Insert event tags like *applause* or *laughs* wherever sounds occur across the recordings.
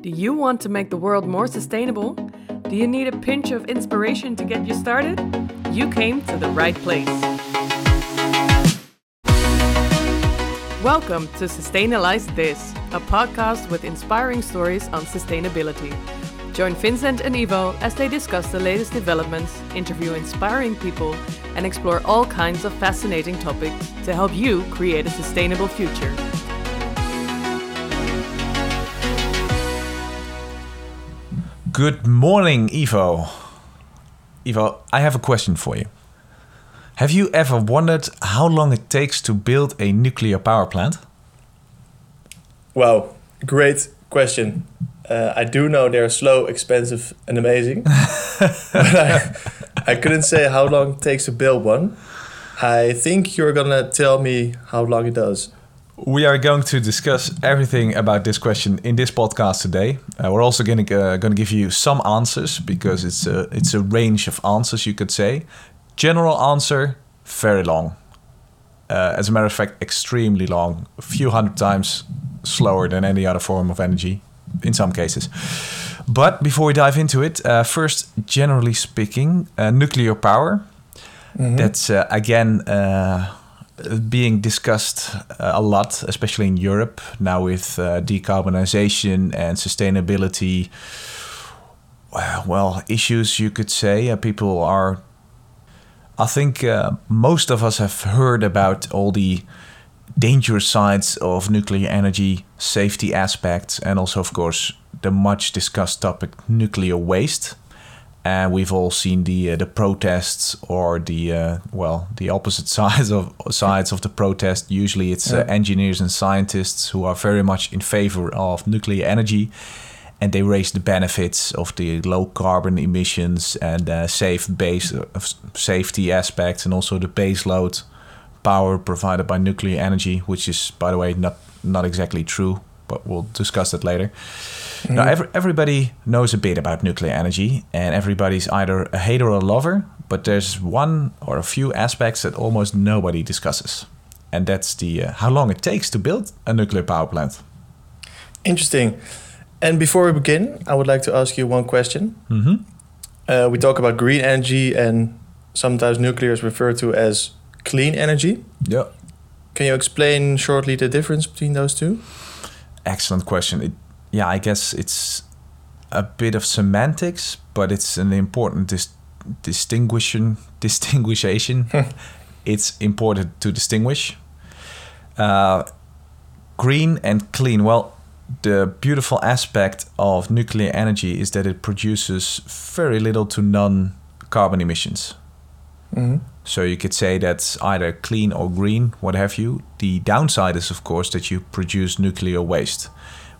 Do you want to make the world more sustainable? Do you need a pinch of inspiration to get you started? You came to the right place. Welcome to Sustainalize This, a podcast with inspiring stories on sustainability. Join Vincent and Ivo as they discuss the latest developments, interview inspiring people, and explore all kinds of fascinating topics to help you create a sustainable future. Good morning, Ivo. Ivo, I have a question for you. Have you ever wondered how long it takes to build a nuclear power plant? Wow, great question. Uh, I do know they're slow, expensive, and amazing. *laughs* but I, I couldn't say how long it takes to build one. I think you're gonna tell me how long it does. We are going to discuss everything about this question in this podcast today. Uh, we're also going to uh, going to give you some answers because it's a it's a range of answers you could say. General answer: very long. Uh, as a matter of fact, extremely long, a few hundred times slower than any other form of energy, in some cases. But before we dive into it, uh, first, generally speaking, uh, nuclear power. Mm-hmm. That's uh, again being discussed uh, a lot, especially in Europe now with uh, decarbonization and sustainability. Well, issues you could say. Uh, people are. I think uh, most of us have heard about all the dangerous sides of nuclear energy, safety aspects, and also, of course, the much discussed topic nuclear waste and we've all seen the uh, the protests or the uh, well the opposite *laughs* sides of sides of the protest. Usually, it's uh, engineers and scientists who are very much in favor of nuclear energy, and they raise the benefits of the low carbon emissions and uh, safe base uh, safety aspects, and also the base load power provided by nuclear energy, which is, by the way, not not exactly true, but we'll discuss that later. Mm-hmm. Now, every, everybody knows a bit about nuclear energy, and everybody's either a hater or a lover, but there's one or a few aspects that almost nobody discusses. And that's the uh, how long it takes to build a nuclear power plant. Interesting. And before we begin, I would like to ask you one question. Mm-hmm. Uh, we talk about green energy, and sometimes nuclear is referred to as clean energy. Yeah. Can you explain shortly the difference between those two? Excellent question. It yeah, I guess it's a bit of semantics, but it's an important dis- distinguishing *laughs* distinguishation. *laughs* it's important to distinguish. Uh, green and clean. Well, the beautiful aspect of nuclear energy is that it produces very little to none carbon emissions. Mm-hmm. So you could say that's either clean or green, what have you. The downside is, of course, that you produce nuclear waste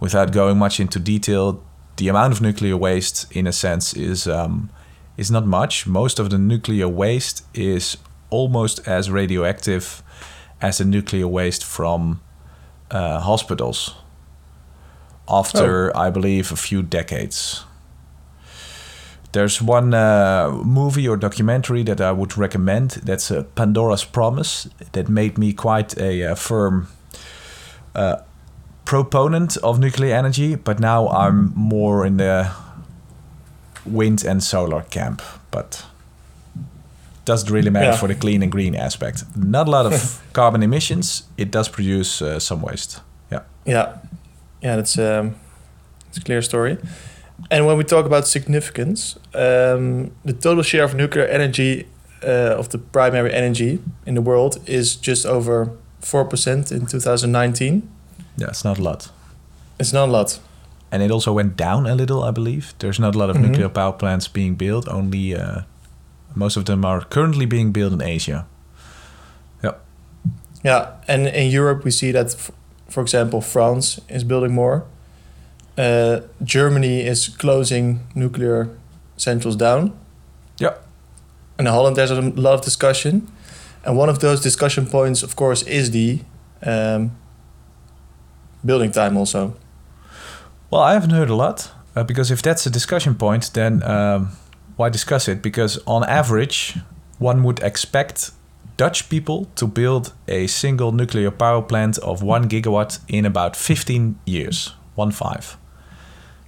without going much into detail, the amount of nuclear waste, in a sense, is um, is not much. Most of the nuclear waste is almost as radioactive as the nuclear waste from uh, hospitals. After, oh. I believe, a few decades. There's one uh, movie or documentary that I would recommend. That's uh, Pandora's Promise. That made me quite a, a firm uh, proponent of nuclear energy, but now I'm more in the wind and solar camp. But doesn't really matter yeah. for the clean and green aspect. Not a lot of *laughs* carbon emissions. It does produce uh, some waste. Yeah. Yeah, yeah. That's um, it's a clear story. And when we talk about significance, um, the total share of nuclear energy uh, of the primary energy in the world is just over four percent in 2019. Yeah, it's not a lot. It's not a lot. And it also went down a little, I believe. There's not a lot of mm-hmm. nuclear power plants being built. Only uh, most of them are currently being built in Asia. Yeah. Yeah, and in Europe we see that, for example, France is building more. Uh, Germany is closing nuclear centrals down. Yeah. In Holland, there's a lot of discussion, and one of those discussion points, of course, is the um, building time also? Well, I haven't heard a lot uh, because if that's a discussion point, then um, why discuss it? Because on average, one would expect Dutch people to build a single nuclear power plant of one gigawatt in about 15 years, one five.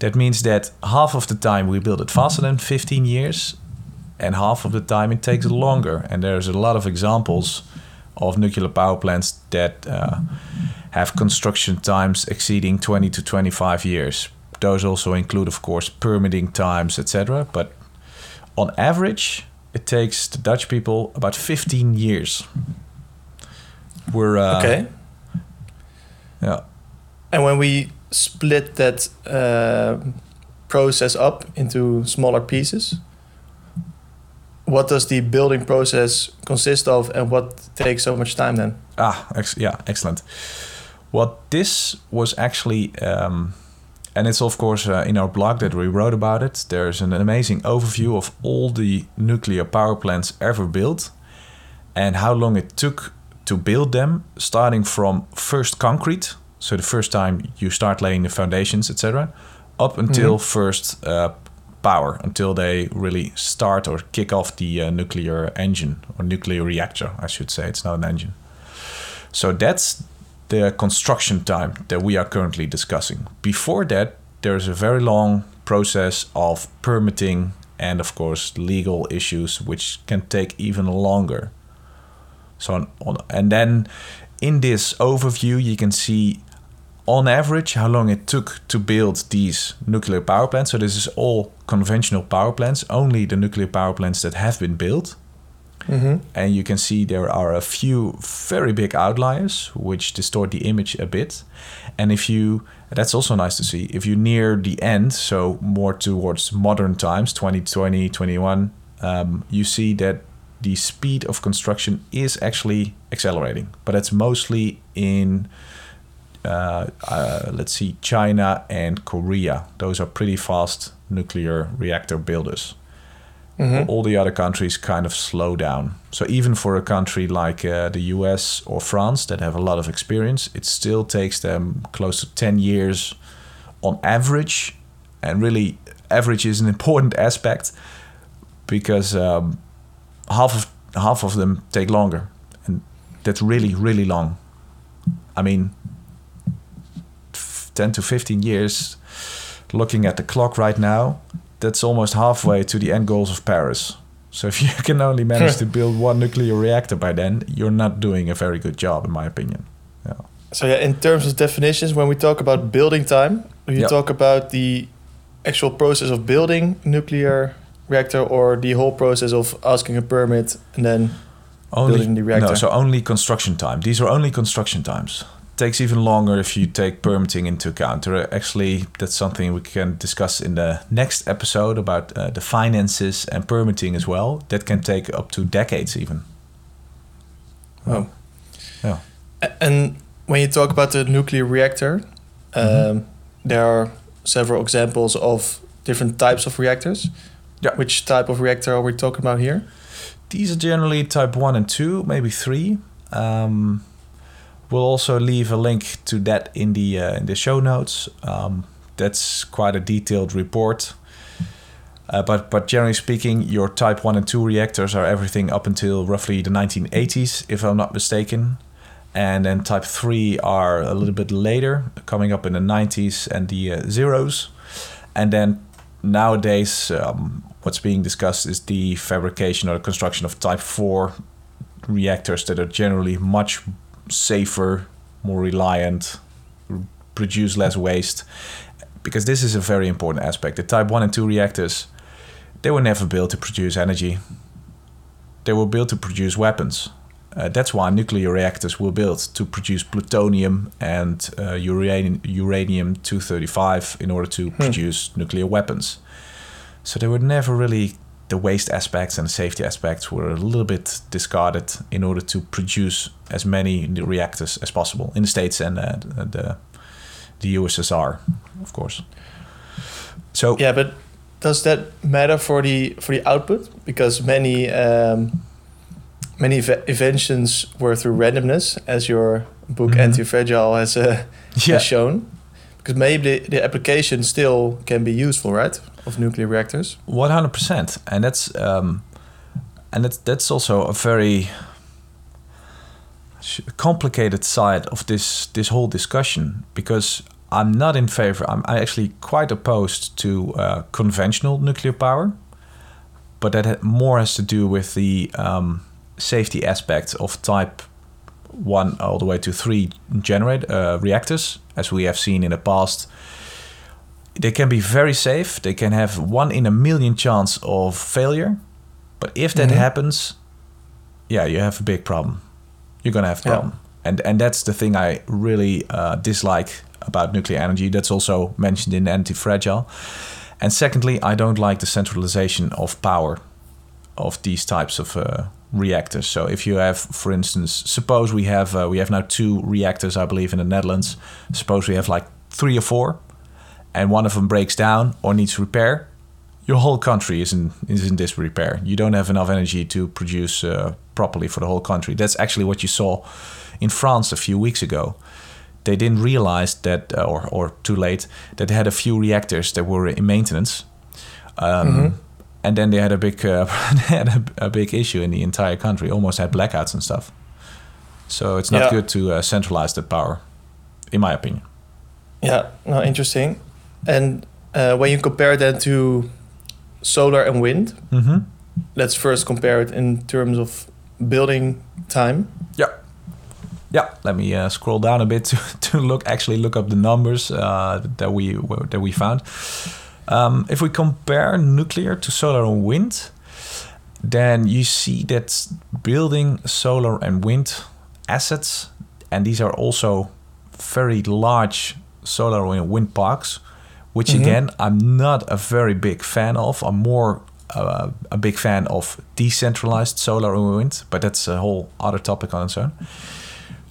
That means that half of the time we build it faster than 15 years, and half of the time it takes longer. And there's a lot of examples of nuclear power plants that uh, have construction times exceeding 20 to 25 years. Those also include, of course, permitting times, etc. But on average, it takes the Dutch people about 15 years. We're uh, okay. Yeah. And when we split that uh, process up into smaller pieces, what does the building process consist of, and what takes so much time then? Ah, ex- yeah, excellent. What this was actually, um, and it's of course uh, in our blog that we wrote about it. There's an amazing overview of all the nuclear power plants ever built, and how long it took to build them, starting from first concrete, so the first time you start laying the foundations, etc., up until Mhm. first uh, power, until they really start or kick off the uh, nuclear engine or nuclear reactor, I should say. It's not an engine. So that's the construction time that we are currently discussing. Before that, there's a very long process of permitting and, of course, legal issues, which can take even longer. So, on, on, and then in this overview, you can see on average how long it took to build these nuclear power plants. So, this is all conventional power plants, only the nuclear power plants that have been built Mm-hmm. and you can see there are a few very big outliers which distort the image a bit and if you that's also nice to see if you near the end so more towards modern times 2020 21 um, you see that the speed of construction is actually accelerating but that's mostly in let's see china and korea those are pretty fast nuclear reactor builders Mm-hmm. all the other countries kind of slow down. So even for a country like uh, the US or France that have a lot of experience, it still takes them close to 10 years on average. And really, average is an important aspect because um, half of half of them take longer, and that's really really long. I mean, 10 to 15 years. Looking at the clock right now, that's almost halfway to the end goals of Paris. So if *laughs* you can only manage to build one nuclear reactor by then, you're not doing a very good job, in my opinion. Yeah. So yeah, in terms of definitions, when we talk about building time, we Yep. talk about the actual process of building nuclear reactor or the whole process of asking a permit and then Only, Building the reactor. No, so only construction time. These are only construction times. Takes even longer if you take permitting into account. Are actually, that's something we can discuss in the next episode about uh, the finances and permitting as well. That can take up to decades even. Oh. Yeah. And when you talk about the nuclear reactor, um, Mhm. there are several examples of different types of reactors. Yeah. Which type of reactor are we talking about here? These are generally type 1 and 2, maybe 3. Um, we'll also leave a link to that in the uh, in the show notes. Um, that's quite a detailed report. Uh, but but generally speaking, your type 1 and 2 reactors are everything up until roughly the 1980s, if I'm not mistaken. And then type 3 are a little bit later, coming up in the 90s and the uh, zeros. And then nowadays, um, what's being discussed is the fabrication or the construction of type 4 reactors that are generally much safer, more reliant, produce less waste. Because this is a very important aspect. The type 1 and 2 reactors, they were never built to produce energy. They were built to produce weapons. Uh, that's why nuclear reactors were built to produce plutonium and uh, uranium, uranium 235 in order to produce nuclear weapons. So they were never really the waste aspects and safety aspects were a little bit discarded in order to produce as many reactors as possible in the states and uh, the the USSR, of course. So Yeah, but does that matter for the for the output? Because many um, many ev- inventions were through randomness, as your book Mhm. Anti-Fragile has, uh, *laughs* yeah, has shown. Because maybe the, the application still can be useful, right? Of nuclear reactors. One hundred percent, and that's um, and that's that's also a very complicated side of this this whole discussion because I'm not in favor. I'm actually quite opposed to uh, conventional nuclear power, but that more has to do with the um, safety aspect of type one all the way to three generate uh, reactors, as we have seen in the past. They can be very safe. They can have one in a million chance of failure, but if that Mhm. happens, yeah, you have a big problem. You're gonna have a Yeah. problem, and and that's the thing I really uh, dislike about nuclear energy. That's also mentioned in anti-fragile. And secondly, I don't like the centralization of power of these types of uh, reactors. So if you have, for instance, suppose we have uh, we have now two reactors, I believe, in the Netherlands. Suppose we have like three or four, and one of them breaks down or needs repair. Your whole country is in is in disrepair. You don't have enough energy to produce uh, properly for the whole country. That's actually what you saw in France a few weeks ago. They didn't realize that, uh, or or too late, that they had a few reactors that were in maintenance. Um, Mhm. and then they had a big uh, *laughs* they had a, a big issue in the entire country. Almost had blackouts and stuff. So it's not Yeah. good to uh, centralize the power, in my opinion. Yeah, no, interesting. And uh, when you compare that to solar and wind, Mm-hmm. let's first compare it in terms of building time. Yeah. Yeah. Let me uh, scroll down a bit to, *laughs* to look actually look up the numbers uh, that we that we found. Um, if we compare nuclear to solar and wind, then you see that building solar and wind assets, and these are also very large solar and wind parks, which Mhm. again I'm not a very big fan of. I'm more uh, a big fan of decentralized solar and wind, but that's a whole other topic on its own.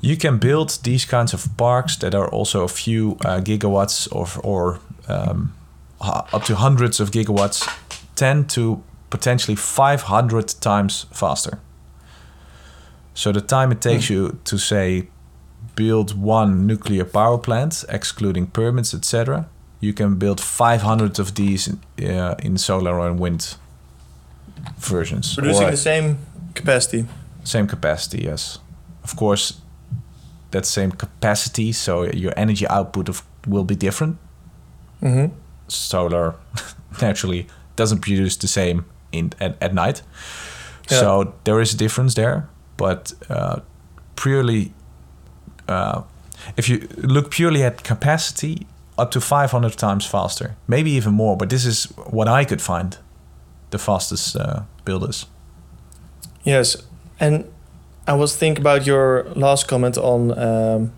You can build these kinds of parks that are also a few uh, gigawatts or, or um, up to hundreds of gigawatts, 10 to potentially 500 times faster. So the time it takes you to say build one nuclear power plant, excluding permits, etc., you can build 500 of these in, uh, in solar and wind versions. Producing or the same capacity. same capacity, yes. Of course, that same capacity, so your energy output of, will be different. hmm Solar *laughs* naturally doesn't produce the same in at, at night. Yeah. So there is a difference there, but uh, purely, uh, if you look purely at capacity, up to 500 times faster, maybe even more. But this is what I could find the fastest uh, builders. Yes, and I was thinking about your last comment on um,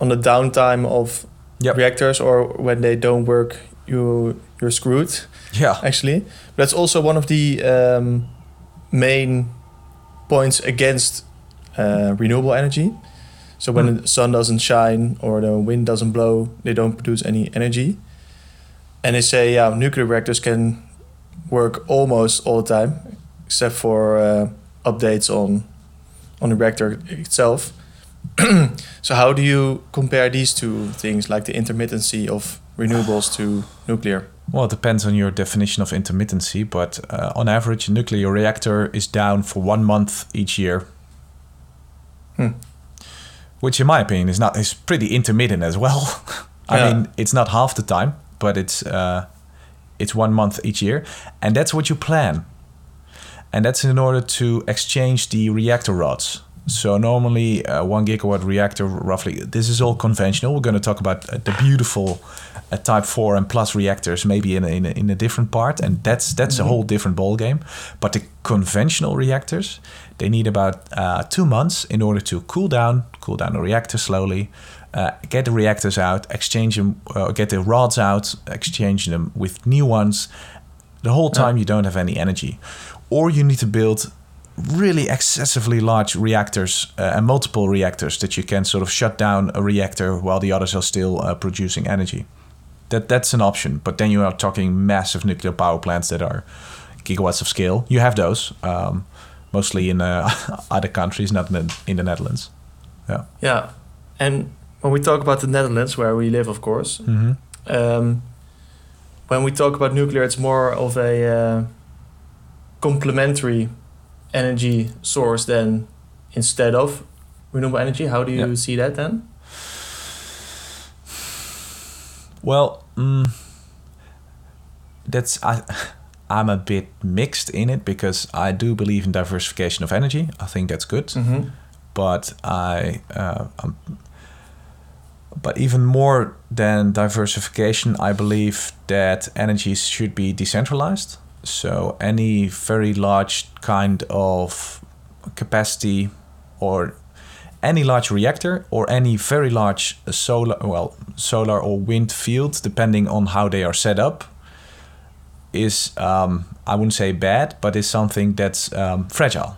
on the downtime of Yep. reactors, or when they don't work, you you're screwed. Yeah. Actually, but that's also one of the um, main points against uh, renewable energy. So when Hmm. the sun doesn't shine or the wind doesn't blow, they don't produce any energy. And they say, yeah, nuclear reactors can work almost all the time, except for uh, updates on on the reactor itself. *clears throat* so how do you compare these two things, like the intermittency of renewables to nuclear? Well, it depends on your definition of intermittency, but uh, on average, a nuclear reactor is down for one month each year, Hmm. Which, in my opinion, is not is pretty intermittent as well. *laughs* I Yeah. mean, it's not half the time, but it's uh, it's one month each year, and that's what you plan, and that's in order to exchange the reactor rods. So normally, uh, one gigawatt reactor, roughly. This is all conventional. We're going to talk about uh, the beautiful uh, Type Four and Plus reactors, maybe in a, in a, in a different part, and that's that's a whole different ball game. But the conventional reactors, they need about uh, two months in order to cool down, cool down the reactor slowly, uh, get the reactors out, exchange them, uh, get the rods out, exchange them with new ones. The whole time you don't have any energy, or you need to build really excessively large reactors uh, and multiple reactors that you can sort of shut down a reactor while the others are still uh, producing energy. That that's an option, but then you are talking massive nuclear power plants that are gigawatts of scale. You have those um, mostly in uh, *laughs* other countries, not in the, in the Netherlands. Yeah. Yeah, and when we talk about the Netherlands, where we live, of course, Mm-hmm. um, when we talk about nuclear, it's more of a uh, complementary energy source then instead of renewable energy. How do you Yeah. see that then? Well, mm, that's I. *laughs* I'm a bit mixed in it because I do believe in diversification of energy. I think that's good, Mm-hmm. but I, uh, um, but even more than diversification, I believe that energies should be decentralized. So any very large kind of capacity, or any large reactor, or any very large solar, well, solar or wind field, depending on how they are set up, is um, I wouldn't say bad, but is something that's um, fragile.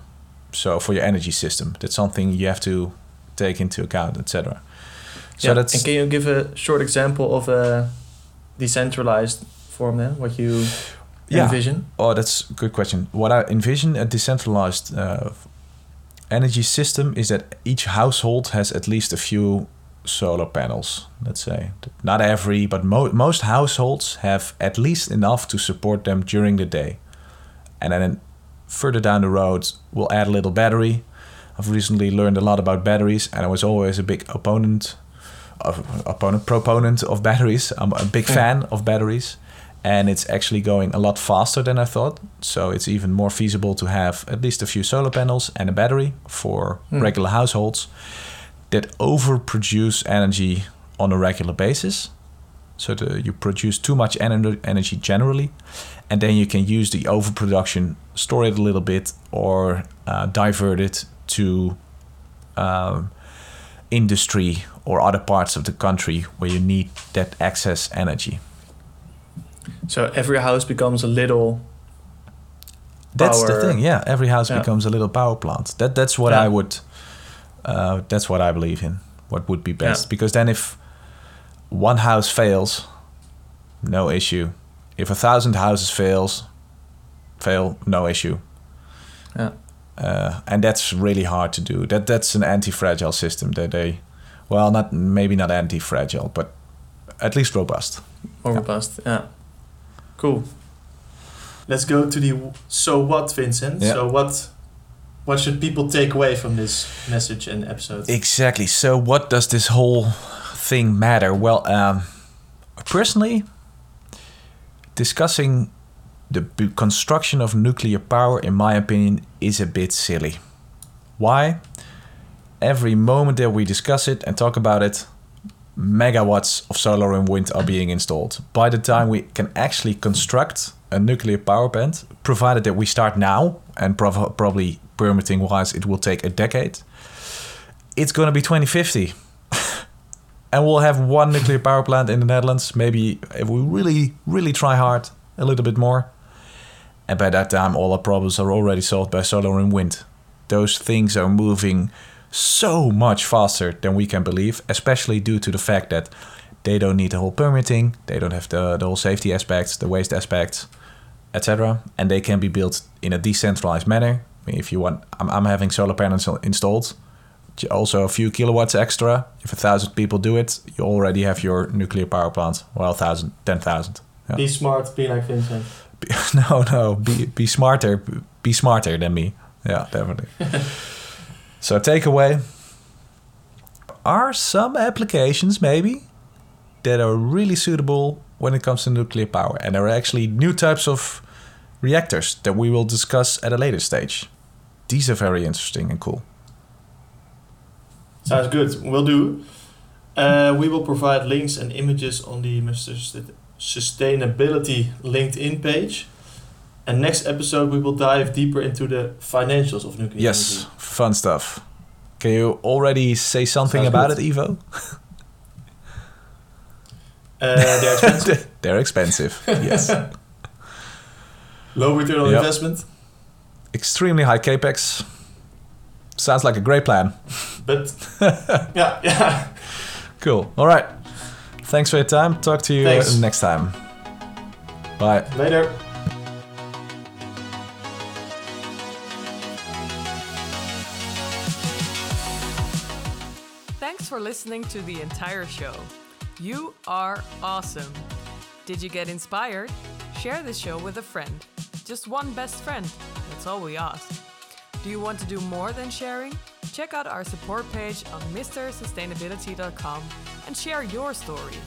So for your energy system, that's something you have to take into account, etc. So yeah. that's and can you give a short example of a decentralized form then? What you Yeah. envision? oh, that's a good question. What I envision a decentralized uh, energy system is that each household has at least a few solar panels. Let's say not every, but mo- most households have at least enough to support them during the day, and then further down the road we'll add a little battery. I've recently learned a lot about batteries, and I was always a big opponent of opponent proponent of batteries. I'm a big fan of batteries, and it's actually going a lot faster than I thought. So it's even more feasible to have at least a few solar panels and a battery for Hmm. regular households that overproduce energy on a regular basis. So the, you produce too much ener- energy generally, and then you can use the overproduction, store it a little bit, or uh, divert it to um, industry or other parts of the country where you need that excess energy. So every house becomes a little. That's the thing. Yeah, every house Yeah. becomes a little power plant. That that's what Yeah. I would. Uh, that's what I believe in. What would be best? Yeah. Because then, if one house fails, no issue. If a thousand houses fails, fail, no issue. Yeah. Uh, and that's really hard to do. That that's an anti-fragile system. That they, well, not maybe not anti-fragile, but at least robust. More Yeah. robust. Yeah. Cool. Let's go to the so what, Vincent. Yeah. So what what should people take away from this message and episode? Exactly. So, what does this whole thing matter? Well, um, personally, discussing the construction of nuclear power, in my opinion, is a bit silly. Why? Every moment that we discuss it and talk about it, megawatts of solar and wind are being installed. By the time we can actually construct a nuclear power plant, provided that we start now, and prov- probably permitting wise, it will take a decade, it's going to be 2050. *laughs* and we'll have one nuclear power plant in the Netherlands, maybe if we really, really try hard, a little bit more. And by that time, all our problems are already solved by solar and wind. Those things are moving so much faster than we can believe, especially due to the fact that they don't need the whole permitting, they don't have the, the whole safety aspects, the waste aspects, etc. And they can be built in a decentralized manner. I mean, if you want, I'm, I'm having solar panels installed, also a few kilowatts extra. If a thousand people do it, you already have your nuclear power plant. Well, thousand, ten thousand. Yeah. Be smart. Be like Vincent. Be- *laughs* no, no, be be smarter, be smarter than me. Yeah, definitely. *laughs* so takeaway: are some applications maybe that are really suitable when it comes to nuclear power, and there are actually new types of reactors that we will discuss at a later stage. These are very interesting and cool. Sounds good. We'll do. Uh, we will provide links and images on the Mr. Sus- Sustainability LinkedIn page. And next episode, we will dive deeper into the financials of nuclear Yes, energy. fun stuff. Can you already say something Sounds about good. it, Ivo? Uh, they're expensive. *laughs* They're expensive. Yes. *laughs* Low return on Yep. investment. Extremely high capex. Sounds like a great plan. But *laughs* yeah, yeah. Cool. All right. Thanks for your time. Talk to you uh, next time. Bye. Later. Listening to the entire show. You are awesome. Did you get inspired? Share this show with a friend. Just one best friend. That's all we ask. Do you want to do more than sharing? Check out our support page on MrSustainability.com and share your story.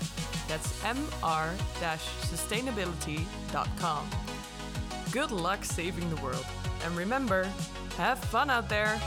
That's mr-sustainability.com. Good luck saving the world. And remember, have fun out there.